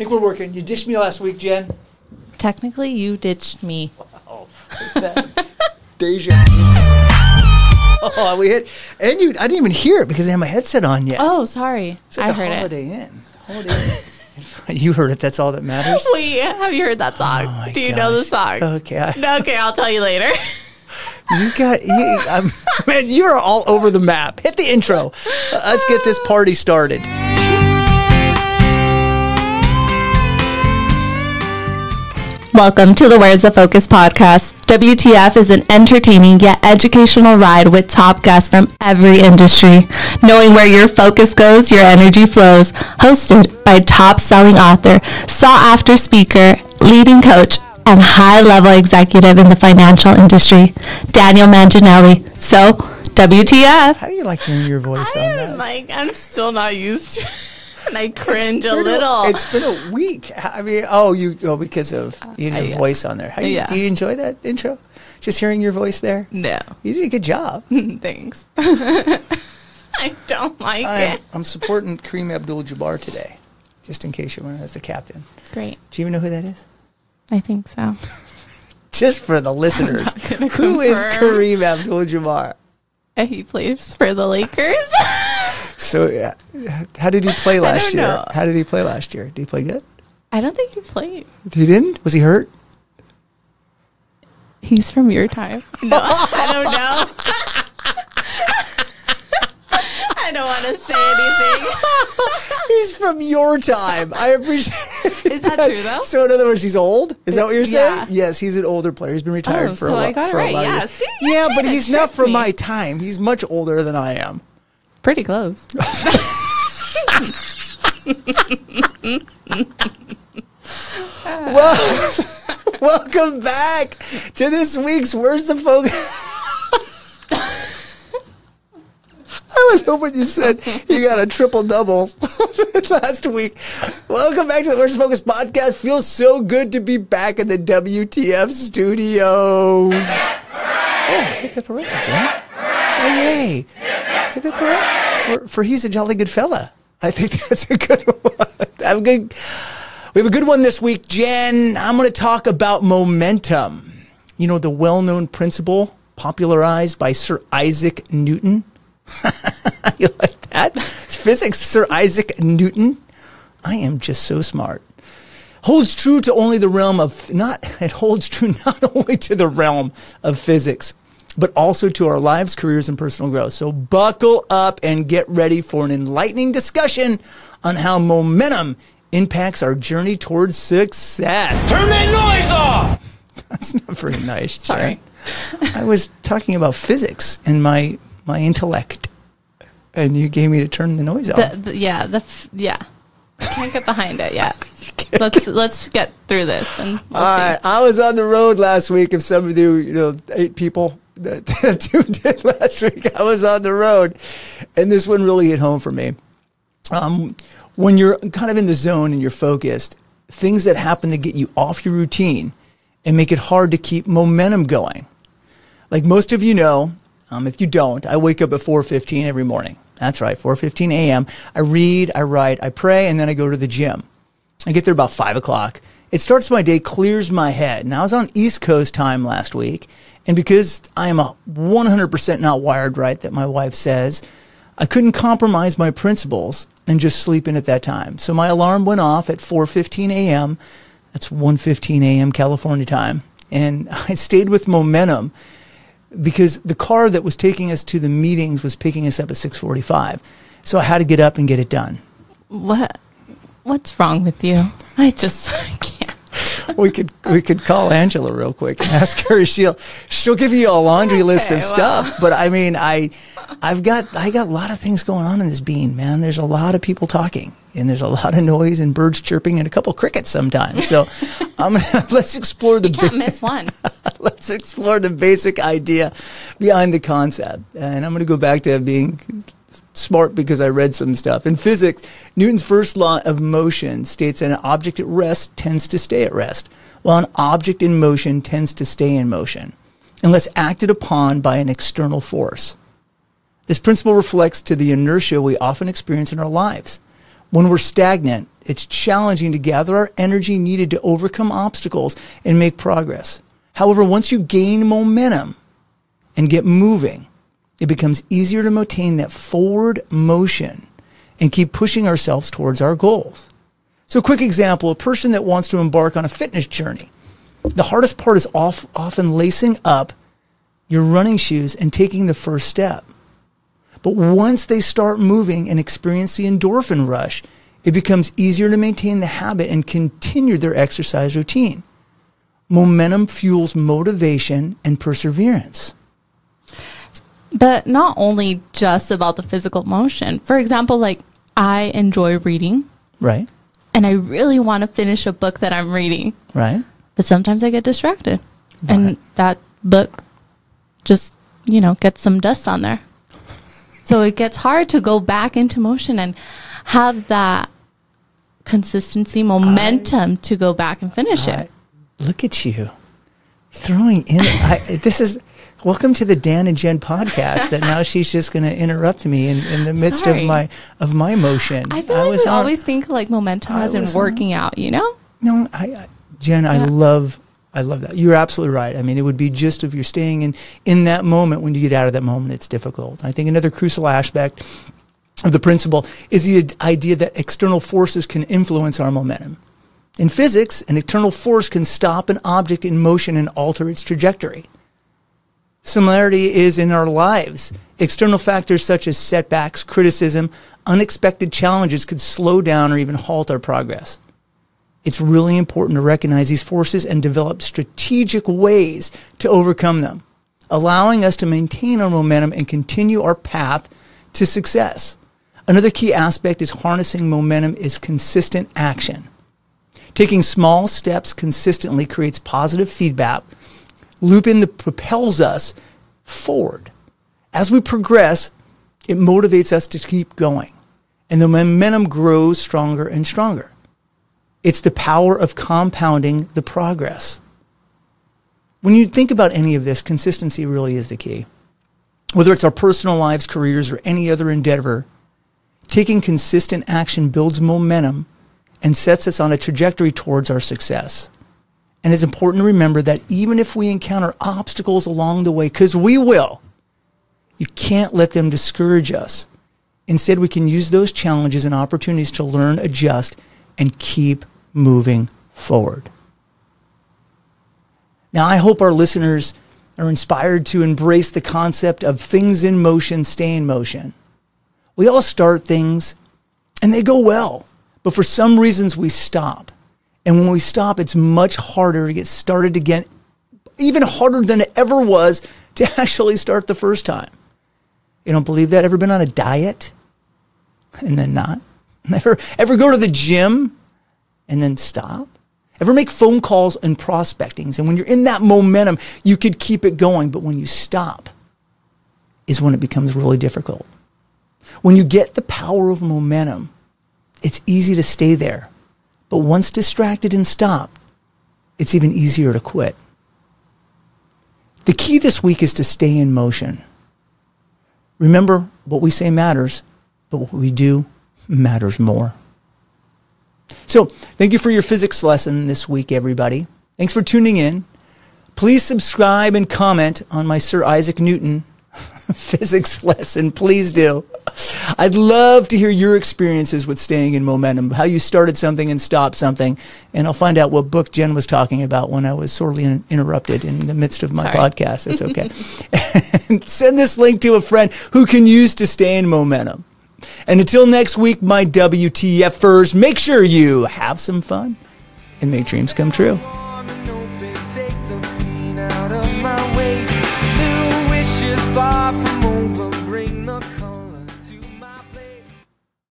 think we're working. You ditched me last week, Jen. Technically, you ditched me. Wow. Deja. oh, we hit, and you. I didn't even hear it because I had my headset on yet. Oh, sorry. it's like I a heard Holiday Inn. Holiday Inn. you heard it. That's all that matters. it. Wait, have you heard that song? Oh Do you know the song? Okay, I- No, okay, I'll tell you later. You got you, um, man. You are all over the map. Hit the intro. Uh, let's get this party started. Welcome to the Where's the Focus podcast. WTF is an entertaining yet educational ride with top guests from every industry. Knowing where your focus goes, your energy flows. Hosted by top selling author, sought after speaker, leading coach, and high level executive in the financial industry, Daniel Manginelli. So, WTF. How do you like hearing your voice on that? I'm like, I'm still not used to and I cringe a It's been little. it's been a week. I mean, oh, you oh because of uh, you had your yeah. voice on there. How do you, Yeah. do you enjoy that intro? Just hearing your voice there. no, You did a good job. thanks. I don't like I'm, it. I'm supporting Kareem Abdul-Jabbar today, just in case you're wondering. That's the captain. Great. Do you even know who that is? I think so. Just for the listeners, gonna who is. Kareem Abdul-Jabbar? Uh, he plays for the Lakers. So, yeah, how did he play last year? know. How did he play last year? Did he play good? I don't think he played. He didn't. Was he hurt? He's from your time. No, I don't know. I don't want to say anything. He's from your time. I appreciate. Is that true, though? So in other words, he's old. Is that what you're Yeah. saying? Yes, he's an older player. He's been retired Oh, for so a I lot. got it right. Yeah, see? Yeah, but he's not from me. my time. He's much older than I am. Pretty close. Well, welcome back to this week's Where's the Focus? I was hoping you said you got a triple double last week. Welcome back to the Where's the Focus podcast. Feels so good to be back in the WTF studios. Oh, hip hip hooray, Jen. Oh, For, for he's a jolly good fella. I think that's a good one. Have a good. We have a good one this week, Jen. I'm going to talk about momentum. You know, the well known principle popularized by Sir Isaac Newton. you like that? It's physics, Sir Isaac Newton. I am just so smart. Holds true to only the realm of not it holds true not only to the realm of physics, but also to our lives, careers, and personal growth. So buckle up and get ready for an enlightening discussion on how momentum impacts our journey towards success. Turn that noise off! That's not very nice. Jen. Sorry. I was talking about physics and my my intellect, and you gave me to turn the noise off. The, the, yeah, the f- yeah. Can't get behind it yet. Let's let's get through this and we'll All see. right, I was on the road last week. If some of you, you know, eight people that tuned did last week, I was on the road, and this one really hit home for me. Um, when you're kind of in the zone and you're focused, things that happen to get you off your routine and make it hard to keep momentum going. Like most of you know, um, if you don't, I wake up at 4:15 every morning. That's right, 4:15 a.m. I read, I write, I pray, and then I go to the gym. I get there about five o'clock. It starts my day, clears my head. Now I was on East Coast time last week, and because I am a 100% not wired right, that my wife says, I couldn't compromise my principles and just sleep in at that time. So my alarm went off at 4:15 a.m. That's 1:15 a.m. California time, and I stayed with momentum because the car that was taking us to the meetings was picking us up at 6:45. So I had to get up and get it done. What what's wrong with you? I just I can't. we could we could call Angela real quick and ask her. She'll she'll give you a laundry list of well. stuff. But I mean, I I've got I got a lot of things going on in this bean, man. There's a lot of people talking, and there's a lot of noise and birds chirping and a couple crickets sometimes. So I'm gonna let's explore the Can't ba- miss one. let's explore the basic idea behind the concept. And I'm going to go back to being smart because I read some stuff. In physics, Newton's first law of motion states that an object at rest tends to stay at rest, while an object in motion tends to stay in motion, unless acted upon by an external force. This principle reflects to the inertia we often experience in our lives. When we're stagnant, It's challenging to gather our energy needed to overcome obstacles and make progress. However, once you gain momentum and get moving, it becomes easier to maintain that forward motion and keep pushing ourselves towards our goals. So, a quick example a person that wants to embark on a fitness journey. The hardest part is off, often lacing up your running shoes and taking the first step. But once they start moving and experience the endorphin rush, it becomes easier to maintain the habit and continue their exercise routine. Momentum fuels motivation and perseverance. But not only just about the physical motion. For example, like I enjoy reading Right? and I really want to finish a book that I'm reading. Right? But sometimes I get distracted. And that book just, you know, gets some dust on there. So it gets hard to go back into motion and have that consistency, momentum to go back and finish I- it. look at you throwing in. I, this is welcome to the Dan and Jen podcast. That now she's just going to interrupt me in, in the midst Sorry. of my of my motion. I feel like we on- always think like momentum I as in was on- working out, you know? No, I, I Jen, I love I love that. You're absolutely right. I mean, it would be just if you're staying in in that moment when you get out of that moment, it's difficult. I think another crucial aspect of the principle is the idea that external forces can influence our momentum. In physics, an external force can stop an object in motion and alter its trajectory. Similarity is in our lives. External factors such as setbacks, criticism, unexpected challenges could slow down or even halt our progress. It's really important to recognize these forces and develop strategic ways to overcome them, allowing us to maintain our momentum and continue our path to success. Another key aspect is harnessing momentum is consistent action. Taking small steps consistently creates positive feedback, looping that propels us forward. As we progress, it motivates us to keep going, and the momentum grows stronger and stronger. It's the power of compounding the progress. When you think about any of this, consistency really is the key. Whether it's our personal lives, careers, or any other endeavor, taking consistent action builds momentum and sets us on a trajectory towards our success. And it's important to remember that even if we encounter obstacles along the way, because we will, you can't let them discourage us. Instead, we can use those challenges and opportunities to learn, adjust, and keep moving forward. Now, I hope our listeners are inspired to embrace the concept of things in motion stay in motion. We all start things and they go well, but for some reasons we stop. And when we stop, it's much harder to get started again, even harder than it ever was to actually start the first time. You don't believe that? Ever been on a diet and then not? Ever, ever go to the gym and then stop? Ever make phone calls and prospectings? And when you're in that momentum, you could keep it going. But when you stop, is when it becomes really difficult. When you get the power of momentum, it's easy to stay there. But once distracted and stopped, it's even easier to quit. The key this week is to stay in motion. Remember, what we say matters, but what we do matters more. So, thank you for your physics lesson this week, everybody. Thanks for tuning in. Please subscribe and comment on my Sir Isaac Newton physics lesson. Please do. I'd love to hear your experiences with staying in momentum, how you started something and stopped something. And I'll find out what book Jen was talking about when I was sorely in- interrupted in the midst of my Sorry. podcast. It's okay. and send this link to a friend who can use to stay in momentum. And until next week, my WTFers, make sure you have some fun and make dreams come true. on the far from